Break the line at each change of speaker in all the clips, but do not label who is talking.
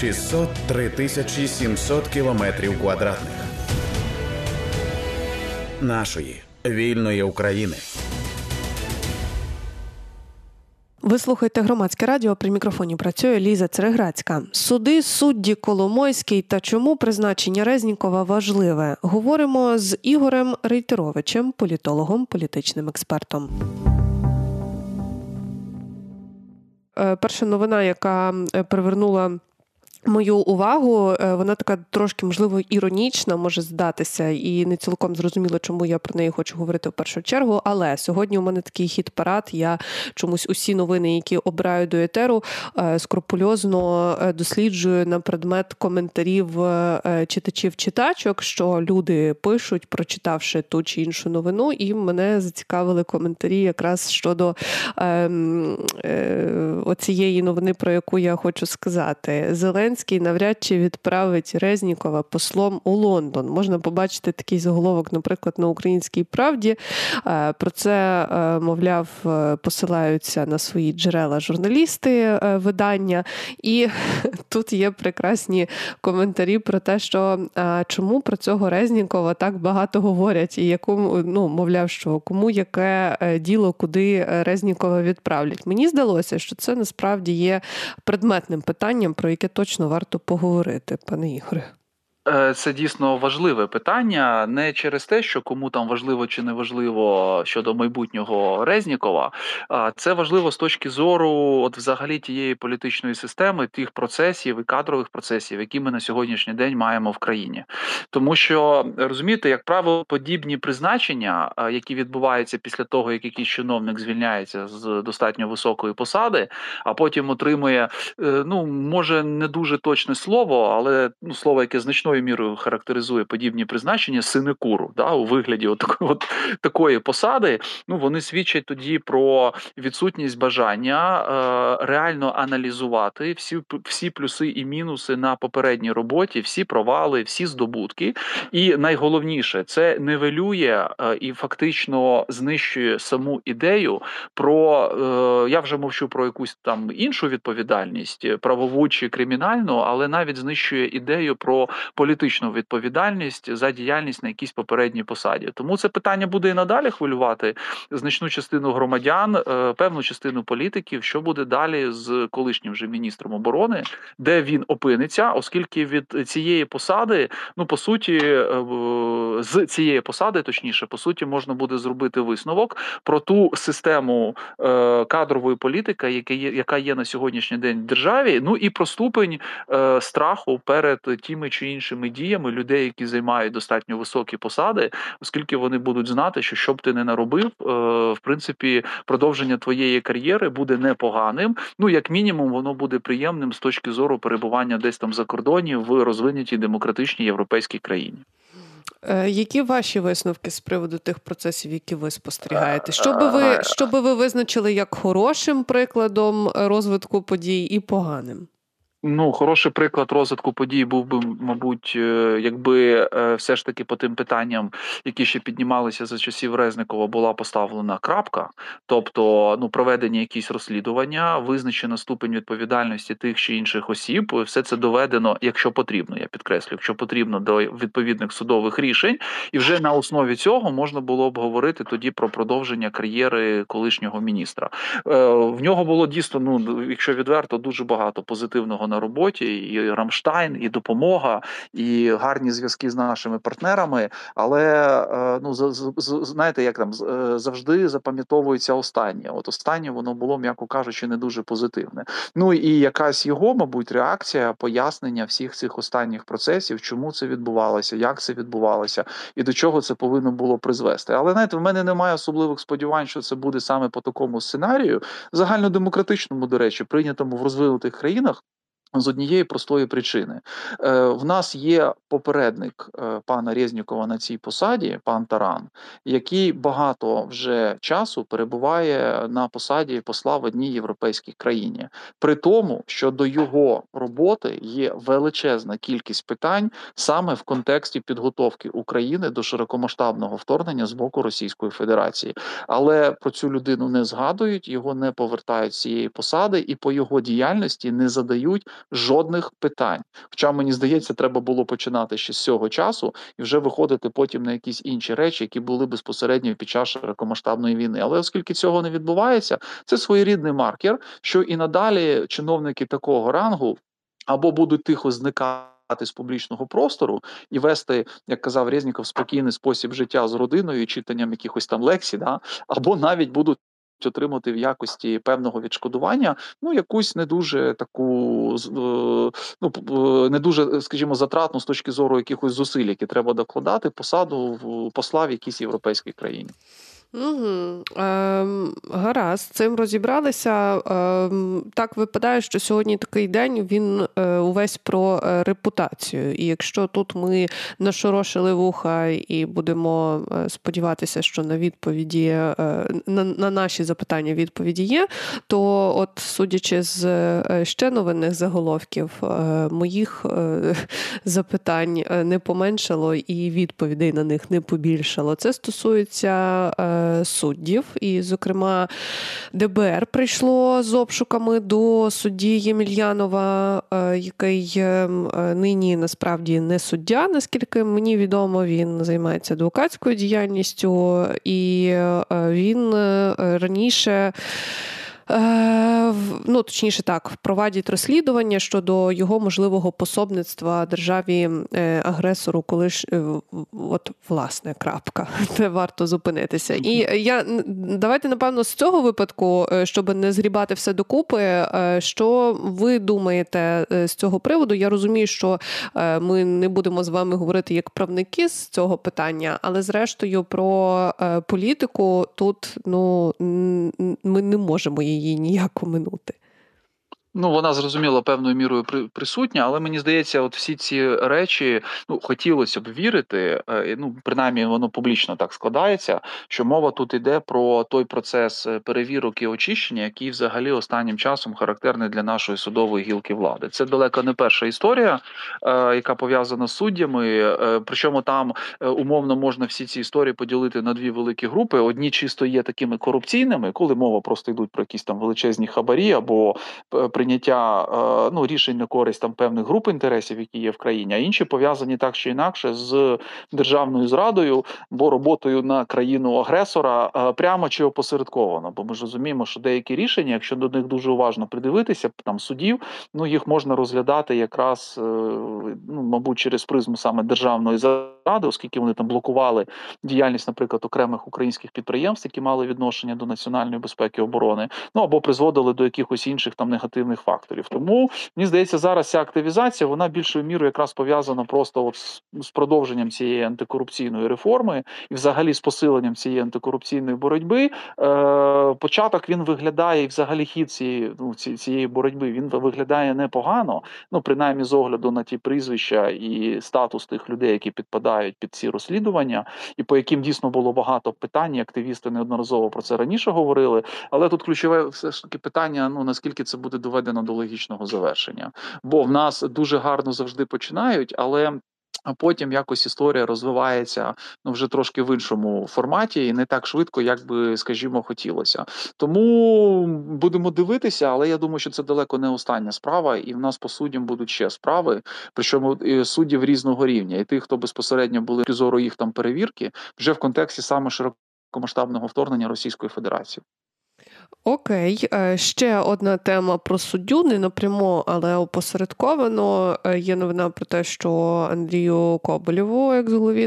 603 тисячі 700 кілометрів квадратних нашої вільної України.
Ви слухаєте громадське радіо. При мікрофоні працює Ліза Цереграцька. Суди, судді Коломойський та чому призначення Резнікова важливе. Говоримо з Ігорем Рейтеровичем, політологом, політичним експертом. Е, перша новина, яка е, привернула Мою увагу, е, вона така трошки, можливо, іронічна може здатися, і не цілком зрозуміло, чому я про неї хочу говорити в першу чергу. Але сьогодні у мене такий хід парад. Я чомусь усі новини, які обираю до етеру, е, скрупульозно е, досліджую на предмет коментарів читачів читачок, що люди пишуть, прочитавши ту чи іншу новину, і мене зацікавили коментарі якраз щодо е, е, оцієї новини, про яку я хочу сказати. Зеленський Зеленський навряд чи відправить Резнікова послом у Лондон. Можна побачити такий заголовок, наприклад, на українській правді. Е, про це, е, мовляв, е, посилаються на свої джерела журналісти видання. І тут є прекрасні коментарі про те, що чому про цього Резнікова так багато говорять, і якому, ну, мовляв, що кому яке діло, куди Резнікова відправлять. Мені здалося, що це насправді є предметним питанням, про яке точно варто поговорити, пане Ігоре.
Е, це дійсно важливе питання не через те, що кому там важливо чи не важливо щодо майбутнього Резнікова. А це важливо з точки зору, от взагалі тієї політичної системи, тих процесів і кадрових процесів, які ми на сьогоднішній день маємо в країні. Тому що розумієте, як правило, подібні призначення, які відбуваються після того, як якийсь чиновник звільняється з достатньо високої посади, а потім отримує е, ну може не дуже точне слово, але ну слово, яке значною значною мірою характеризує подібні призначення синекуру да, у вигляді от, от такої посади. Ну вони свідчать тоді про відсутність бажання е, реально аналізувати всі всі плюси і мінуси на попередній роботі, всі провали, всі здобутки. І найголовніше це нивелює е, і фактично знищує саму ідею про е, я вже мовчу про якусь там іншу відповідальність, правову чи кримінальну, але навіть знищує ідею про політичну відповідальність за діяльність на якійсь попередній посаді. Тому це питання буде і надалі хвилювати значну частину громадян, е, певну частину політиків, що буде далі з колишнім вже міністром оборони, де він опиниться, оскільки від цієї посади, ну по суті, е, з цієї посади, точніше, по суті, можна буде зробити висновок про ту систему е, кадрової політики, яка є, яка є на сьогоднішній день в державі. Ну і про ступень страху перед тими чи іншими іншими діями людей, які займають достатньо високі посади, оскільки вони будуть знати, що що б ти не наробив, е, в принципі, продовження твоєї кар'єри буде непоганим. Ну як мінімум, воно буде приємним з точки зору перебування десь там за кордоні в розвинутій демократичній європейській країні.
Е, які ваші висновки з приводу тих процесів, які ви спостерігаєте? Що би ви що би ви визначили як хорошим прикладом розвитку подій і поганим?
Ну, хороший приклад розвитку подій був би, мабуть, е, якби е, все ж таки по тим питанням, які ще піднімалися за часів Резникова, була поставлена крапка, тобто ну проведення якісь розслідування, визначено ступень відповідальності тих чи інших осіб. Все це доведено, якщо потрібно, я підкреслю, якщо потрібно до відповідних судових рішень, і вже на основі цього можна було б говорити тоді про продовження кар'єри колишнього міністра. Е, в нього було дійсно, ну якщо відверто, дуже багато позитивного на роботі, і Рамштайн, і допомога, і гарні зв'язки з нашими партнерами. Але е, ну знаєте, як там е, завжди запам'ятовується останнє. От останнє воно було, м'яко кажучи, не дуже позитивне. Ну і якась його, мабуть, реакція, пояснення всіх цих останніх процесів, чому це відбувалося, як це відбувалося, і до чого це повинно було призвести. Але знаєте, в мене немає особливих сподівань, що це буде саме по такому сценарію, загальнодемократичному, до речі, прийнятому в розвинутих країнах. З однієї простої причини Е, в нас є попередник е, пана Резнікова на цій посаді, пан Таран, який багато вже часу перебуває на посаді посла в одній європейській країні, при тому, що до його роботи є величезна кількість питань саме в контексті підготовки України до широкомасштабного вторгнення з боку Російської Федерації. Але про цю людину не згадують, його не повертають з цієї посади, і по його діяльності не задають жодних питань. Хоча мені здається, треба було починати ще з цього часу і вже виходити потім на якісь інші речі, які були безпосередньо під час широкомасштабної війни. Але оскільки цього не відбувається, це своєрідний маркер, що і надалі чиновники такого рангу або будуть тихо зникати з публічного простору і вести, як казав Резніков, спокійний спосіб життя з родиною, читанням якихось там лексій, да? або навіть будуть отримати в якості певного відшкодування, ну якусь не дуже таку ну не дуже, скажімо, затратну з точки зору якихось зусиль, які треба докладати посаду в посла в якійсь європейській країні.
Угу. Ем, Гаразд, цим розібралися. Ем, Так випадає, що сьогодні такий день він е, увесь про е, репутацію. І якщо тут ми нашорошили вуха і будемо е, сподіватися, що на відповіді е, на, на наші запитання відповіді є, то от судячи з е, ще новинних заголовків, е, моїх запитань не поменшало і відповідей на них не побільшало. Це стосується суддів. І, зокрема, ДБР прийшло з обшуками до судді Ємельянова, е, який е, нині насправді не суддя, наскільки мені відомо, він займається адвокатською діяльністю, і е, він раніше. Е, ну точніше так, впровадять розслідування щодо його можливого пособництва державі е, агресору, коли ж е, от власне крапка, де варто зупинитися. І я давайте напевно з цього випадку, щоб не згрібати все докупи. Що ви думаєте з цього приводу? Я розумію, що ми не будемо з вами говорити як правники з цього питання, але зрештою про політику тут ну ми не можемо її її ніяк оминути.
Ну, вона зрозуміло певною мірою присутня, але мені здається, от всі ці речі ну хотілося б вірити. Е, ну принаймні воно публічно так складається. Що мова тут йде про той процес е, перевірок і очищення, який взагалі останнім часом характерний для нашої судової гілки влади. Це далеко не перша історія, е, яка пов'язана з суддями. Причому там умовно можна всі ці історії поділити на дві великі групи. Одні чисто є такими корупційними, коли мова просто йдуть про якісь там величезні хабарі або прийняття е, ну рішень на користь там певних груп інтересів, які є в країні, а інші пов'язані так чи інакше з державною зрадою або роботою на країну агресора е, прямо чи опосередковано. Бо ми ж розуміємо, що деякі рішення, якщо до них дуже уважно придивитися, там судів, ну їх можна розглядати якраз е, ну, мабуть, через призму саме державної зради, оскільки вони там блокували діяльність, наприклад, окремих українських підприємств, які мали відношення до національної безпеки і оборони, ну або призводили до якихось інших там негативних факторів. Тому мені здається, зараз ця активізація вона більшою мірою якраз пов'язана просто от з, з продовженням цієї антикорупційної реформи і, взагалі, з посиленням цієї антикорупційної боротьби. Е, Початок він виглядає, і взагалі хід цієї ну, цієї боротьби він виглядає непогано. Ну принаймні з огляду на ті прізвища і статус тих людей, які підпадають під ці розслідування, і по яким дійсно було багато питань. Активісти неодноразово про це раніше говорили. Але тут ключове все ж таки питання: ну наскільки це буде доведено до логічного завершення. Бо в нас дуже гарно завжди починають, але. А потім якось історія розвивається ну вже трошки в іншому форматі, і не так швидко, як би, скажімо, хотілося. Тому будемо дивитися, але я думаю, що це далеко не остання справа, і в нас по суддям будуть ще справи. Причому суддів різного рівня, і тих, хто безпосередньо були зору їх там перевірки, вже в контексті саме широкомасштабного вторгнення Російської Федерації.
Окей, е, ще одна тема про суддю, не напряму, але опосередковано. Е, є новина про те, що Андрію Коболєву,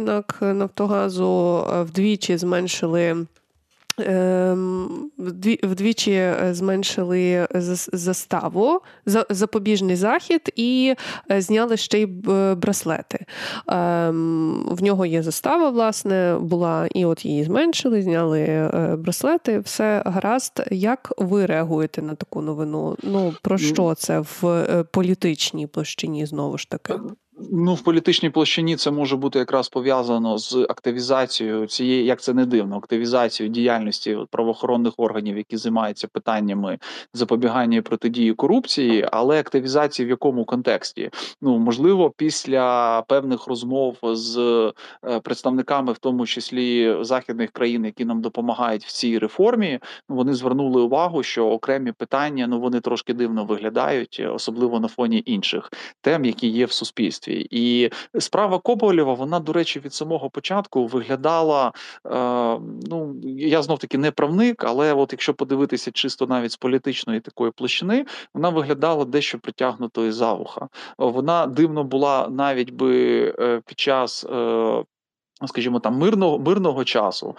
НАК Нафтогазу, е, вдвічі зменшили. Ем, вдвічі е, зменшили заставу, запобіжний захід і е, зняли ще й браслети. Ем, в нього є застава, власне, була, і от її зменшили, зняли е, браслети. Все гаразд. Як ви реагуєте на таку новину? Ну про що це в політичній площині знову ж таки?
Ну, в політичній площині це може бути якраз пов'язано з активізацією цієї, як це не дивно, активізацією діяльності правоохоронних органів, які займаються питаннями запобігання і протидії корупції, але активізації в якому контексті? Ну можливо, після певних розмов з е, представниками, в тому числі західних країн, які нам допомагають в цій реформі, ну вони звернули увагу, що окремі питання ну вони трошки дивно виглядають, особливо на фоні інших тем, які є в суспільстві. І справа Коболєва, вона, до речі, від самого початку виглядала. Е, ну я знов таки не правник, але от якщо подивитися чисто навіть з політичної такої площини, вона виглядала дещо притягнутою за вуха. Вона дивно була навіть би е, під час. Е, скажімо, там мирного мирного часу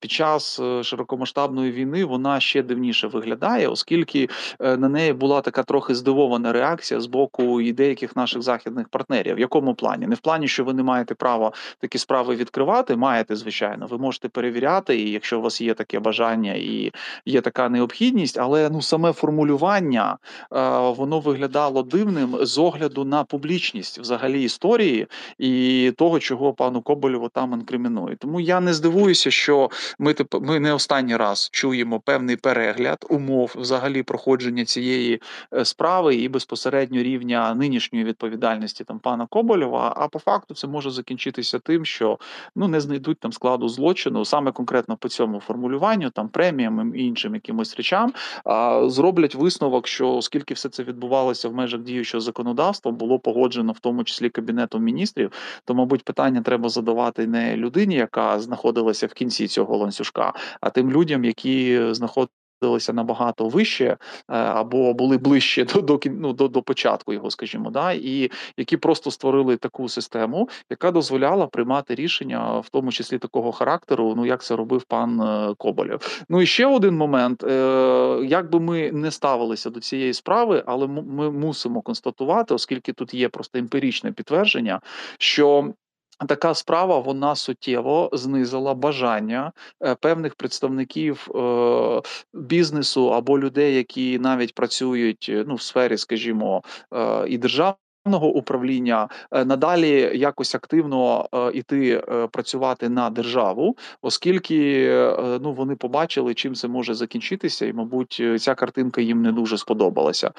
під час е, широкомасштабної війни вона ще дивніше виглядає, оскільки е, на неї була така трохи здивована реакція з боку і деяких наших західних партнерів. В якому плані? Не в плані, що ви не маєте права такі справи відкривати. Маєте, звичайно, ви можете перевіряти, і якщо у вас є таке бажання і є така необхідність, але ну саме формулювання воно виглядало дивним з огляду на публічність взагалі історії і того, чого пану Коболєву там інкримінує. Тому я не здивуюся, що ми ми не останній раз чуємо певний перегляд умов взагалі проходження цієї е, справи і безпосередньо рівня нинішньої відповідальності там пана Коболєва. А по факту це може закінчитися тим, що ну не знайдуть там складу злочину саме конкретно по цьому формулюванню, там преміям і іншим якимось речам, а зроблять висновок, що оскільки все це відбувалося в межах діючого законодавства, було погоджено в тому числі кабінетом міністрів, то мабуть питання треба задавати допомагати не людині, яка знаходилася в кінці цього ланцюжка, а тим людям, які знаходилися набагато вище е, або були ближче до до, ну, до, до початку його, скажімо, да, і які просто створили таку систему, яка дозволяла приймати рішення, в тому числі такого характеру, ну як це робив пан е, Коболєв. Ну і ще один момент: е, як би ми не ставилися до цієї справи, але ми мусимо констатувати, оскільки тут є просто емпіричне підтвердження, що Така справа вона суттєво знизила бажання е, певних представників е, бізнесу або людей, які навіть працюють е, ну в сфері, скажімо, і державної управління е, надалі якось активно іти е, е, працювати на державу, оскільки ну вони побачили, чим це може закінчитися, і, мабуть, ця картинка їм не дуже сподобалася.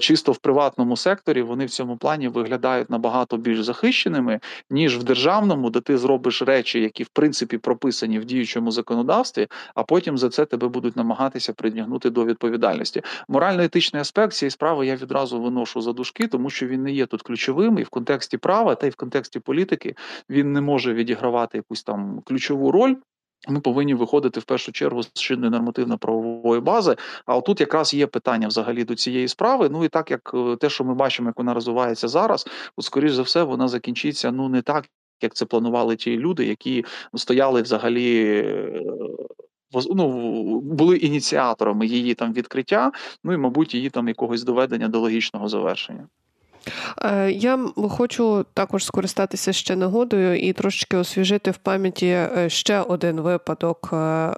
Чисто в приватному секторі вони в цьому плані виглядають набагато більш захищеними ніж в державному, де ти зробиш речі, які в принципі прописані в діючому законодавстві, а потім за це тебе будуть намагатися притягнути до відповідальності. Морально-етичний аспект цієї справи я відразу виношу за дужки, тому що він не є тут ключовим, і в контексті права, та й в контексті політики він не може відігравати якусь там ключову роль. Ми повинні виходити в першу чергу з чинної нормативно-правової бази. А отут якраз є питання взагалі до цієї справи. Ну і так як е, те, що ми бачимо, як вона розвивається зараз, то скоріш за все вона закінчиться ну не так, як це планували ті люди, які стояли взагалі. Е, ну, були ініціаторами її там відкриття, ну і мабуть, її там якогось доведення до логічного завершення.
Е, я хочу також скористатися ще нагодою і трошечки освіжити в пам'яті е, ще один випадок е,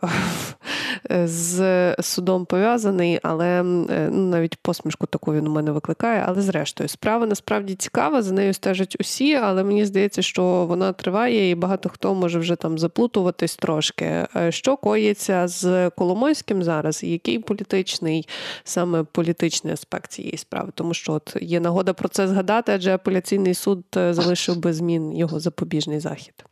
з судом пов'язаний, але ну, навіть посмішку таку він у мене викликає. Але зрештою, справа насправді цікава, за нею стежать усі, але мені здається, що вона триває, і багато хто може вже там заплутуватись трошки. Що коїться з Коломойським зараз, і який політичний, саме політичний аспект цієї справи, тому що от є нагода про це згадати, адже апеляційний суд е, залишив без змін його запобіжний захід.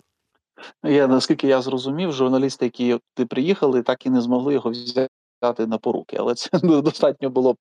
Я наскільки я зрозумів, журналісти, які ти приїхали, так і не змогли його взяти на поруки. Але це достатньо було б,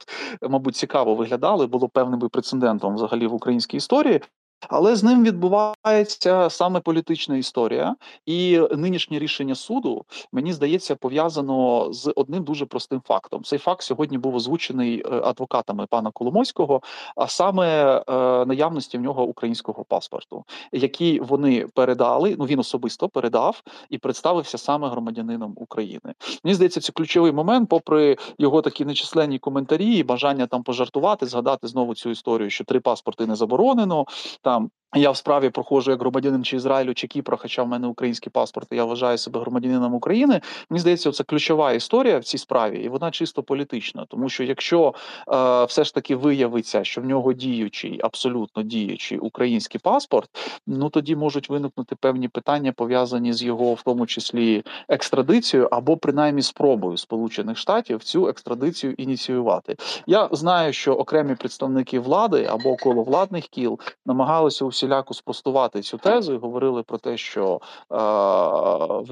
мабуть, цікаво виглядало, було певним би прецедентом взагалі в українській історії. Але з ним відбувається саме політична історія, і нинішнє рішення суду мені здається пов'язано з одним дуже простим фактом. Цей факт сьогодні був озвучений е, адвокатами пана Коломойського, а саме е, наявності в нього українського паспорту, який вони передали. Ну він особисто передав і представився саме громадянином України. Мені здається, це ключовий момент, попри його такі нечисленні коментарі, і бажання там пожартувати, згадати знову цю історію, що три паспорти не заборонено там Я в справі проходжу як громадянин чи Ізраїлю чи Кіпра, хоча в мене український паспорт, і я вважаю себе громадянином України. Мені здається, це ключова історія в цій справі, і вона чисто політична. Тому що якщо е, все ж таки виявиться, що в нього діючий, абсолютно діючий український паспорт, ну тоді можуть виникнути певні питання пов'язані з його, в тому числі, екстрадицією або принаймні спробою Сполучених Штатів цю екстрадицію ініціювати. Я знаю, що окремі представники влади або коло владних кіл намагалися у всіляко спростувати цю тезу і говорили про те, що е,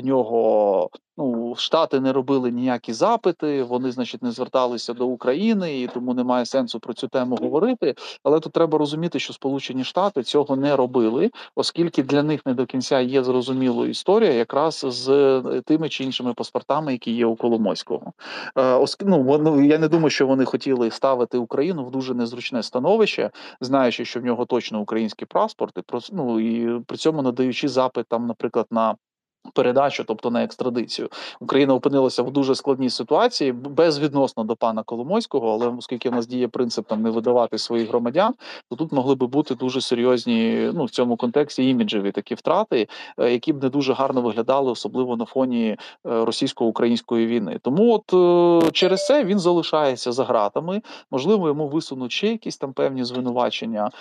в нього ну штати не робили ніякі запити, вони, значить, не зверталися до України, і тому немає сенсу про цю тему говорити. Але тут треба розуміти, що Сполучені Штати цього не робили, оскільки для них не до кінця є зрозумілою історія, якраз з е, тими чи іншими паспортами, які є у Коломойського. Е, ну, я не думаю, що вони хотіли ставити Україну в дуже незручне становище, знаючи, що в нього точно український паспорт, і ну, і при цьому надаючи запит там, наприклад, на Передачу, тобто на екстрадицію, Україна опинилася в дуже складній ситуації безвідносно до пана Коломойського, але оскільки в нас діє принцип там не видавати своїх громадян, то тут могли би бути дуже серйозні ну в цьому контексті іміджеві такі втрати, е, які б не дуже гарно виглядали, особливо на фоні е, російсько-української війни. Тому от е, через це він залишається за ґратами, можливо, йому висунуть ще якісь там певні звинувачення,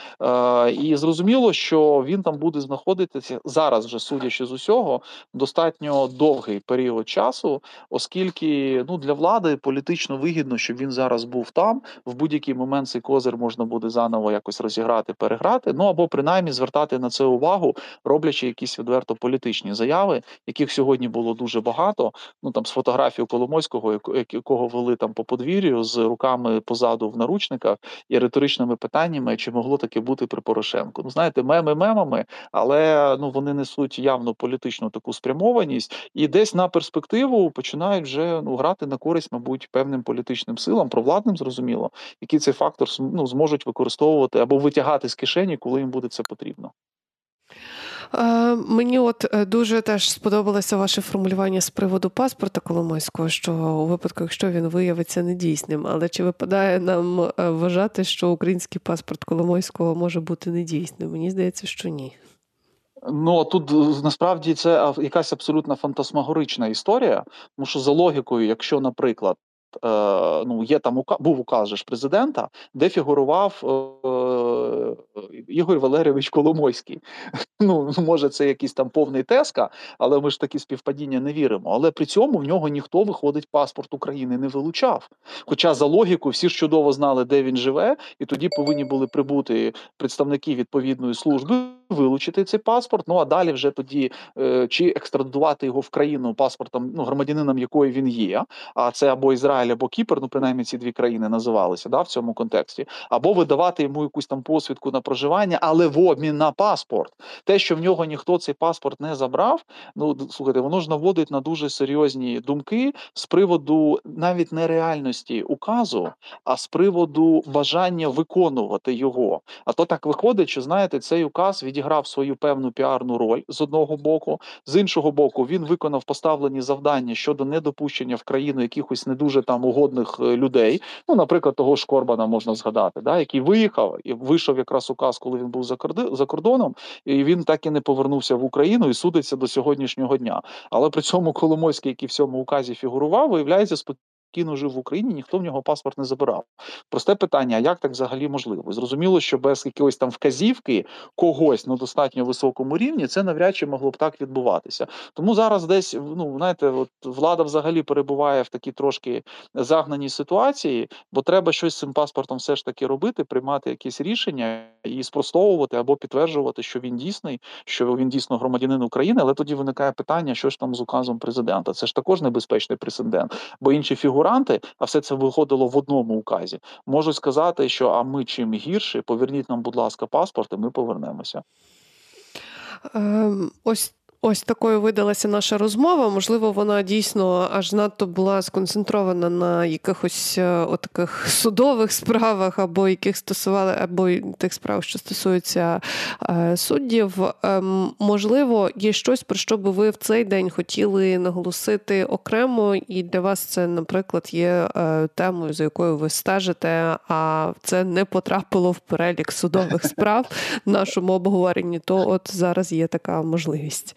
і зрозуміло, що він там буде знаходитися зараз, вже судячи з усього достатньо довгий період часу, оскільки ну для влади політично вигідно, щоб він зараз був там. В будь-який момент цей козир можна буде заново якось розіграти, переграти. Ну або принаймні звертати на це увагу, роблячи якісь відверто політичні заяви, яких сьогодні було дуже багато. Ну там з фотографією Коломойського, якого вели там по подвір'ю з руками позаду в наручниках і риторичними питаннями, чи могло таке бути при Порошенку. Ну знаєте, меми мемами, але ну вони несуть явно політичну таку спрямованість, і десь на перспективу починають вже ну грати на користь, мабуть, певним політичним силам, провладним зрозуміло, які цей фактор ну, зможуть використовувати або витягати з кишені, коли їм буде це потрібно.
Е, мені от е, дуже теж сподобалося ваше формулювання з приводу паспорта Коломойського, що у випадку, якщо він виявиться недійсним, але чи випадає нам е, вважати, що український паспорт Коломойського може бути недійсним? Мені здається, що ні.
Ну тут насправді це якась абсолютно фантасмагорична історія. Тому що за логікою, якщо, наприклад, е, ну є там був указ ж президента, де фігурував е, Ігор Валерійович Коломойський. Ну може, це якийсь там повний теска, але ми ж такі співпадіння не віримо. Але при цьому в нього ніхто виходить паспорт України не вилучав. Хоча за логіку всі ж чудово знали, де він живе, і тоді повинні були прибути представники відповідної служби вилучити цей паспорт. Ну а далі вже тоді е, чи екстрадувати його в країну паспортом, ну громадянином якої він є. А це або Ізраїль, або Кіпр, ну принаймні ці дві країни називалися да, в цьому контексті, або видавати йому якусь там посвідку на проживання, але в обмін на паспорт. Те, що в нього ніхто цей паспорт не забрав. Ну слухайте, воно ж наводить на дуже серйозні думки з приводу навіть не реальності указу, а з приводу бажання виконувати його. А то так виходить, що знаєте, цей указ від відіграв свою певну піарну роль з одного боку, з іншого боку, він виконав поставлені завдання щодо недопущення в країну якихось не дуже там угодних е, людей. Ну, наприклад, того ж Корбана можна згадати, да, який виїхав і вийшов якраз указ, коли він був за кордоном, і він так і не повернувся в Україну і судиться до сьогоднішнього дня. Але при цьому Коломойський, який в цьому указі фігурував, виявляється спокійно жив в Україні, ніхто в нього паспорт не забирав. Просте питання: як так взагалі можливо? Зрозуміло, що без якоїсь там вказівки когось на достатньо високому рівні це навряд чи могло б так відбуватися. Тому зараз десь ну знаєте, от влада взагалі перебуває в такій трошки загнаній ситуації, бо треба щось з цим паспортом все ж таки робити, приймати якісь рішення і спростовувати або підтверджувати, що він дійсний, що він дійсно громадянин України. Але тоді виникає питання, що ж там з указом президента. Це ж також небезпечний прецедент, бо інші фігури фігуранти, а все це виходило в одному указі, можуть сказати, що а ми чим гірше, поверніть нам, будь ласка, паспорт, і ми повернемося.
Ем, ось Ось такою видалася наша розмова. Можливо, вона дійсно аж надто була сконцентрована на якихось е, таких судових справах, або яких стосували, або тих справ, що стосуються е, суддів. Ем, можливо, є щось, про що би ви в цей день хотіли наголосити окремо, і для вас це, наприклад, є е, темою, за якою ви стежите, а це не потрапило в перелік судових справ в нашому обговоренні. То от зараз є така можливість.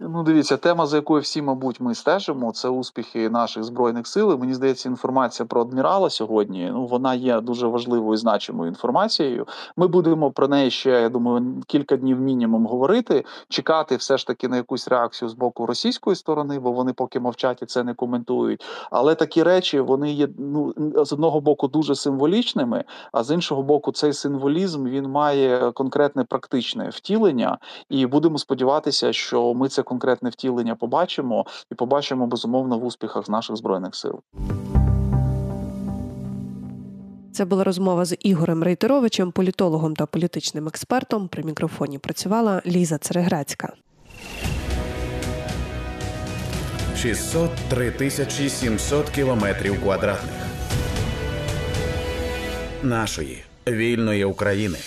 Ну, дивіться, тема, за якою всі, мабуть, ми стежимо, це успіхи наших збройних сил. Мені здається, інформація про адмірала сьогодні. Ну вона є дуже важливою і значимою інформацією. Ми будемо про неї ще, я думаю, кілька днів мінімум говорити, чекати все ж таки на якусь реакцію з боку російської сторони, бо вони поки мовчать і це не коментують. Але такі речі вони є ну з одного боку дуже символічними, а з іншого боку, цей символізм він має конкретне практичне втілення, і будемо сподіватися, що ми це конкретне втілення побачимо і побачимо безумовно в успіхах наших збройних сил.
Це була розмова з Ігорем Рейтеровичем, політологом та політичним експертом. При мікрофоні працювала Ліза Цереграцька.
603 тисячі 700 кілометрів квадратних нашої вільної України.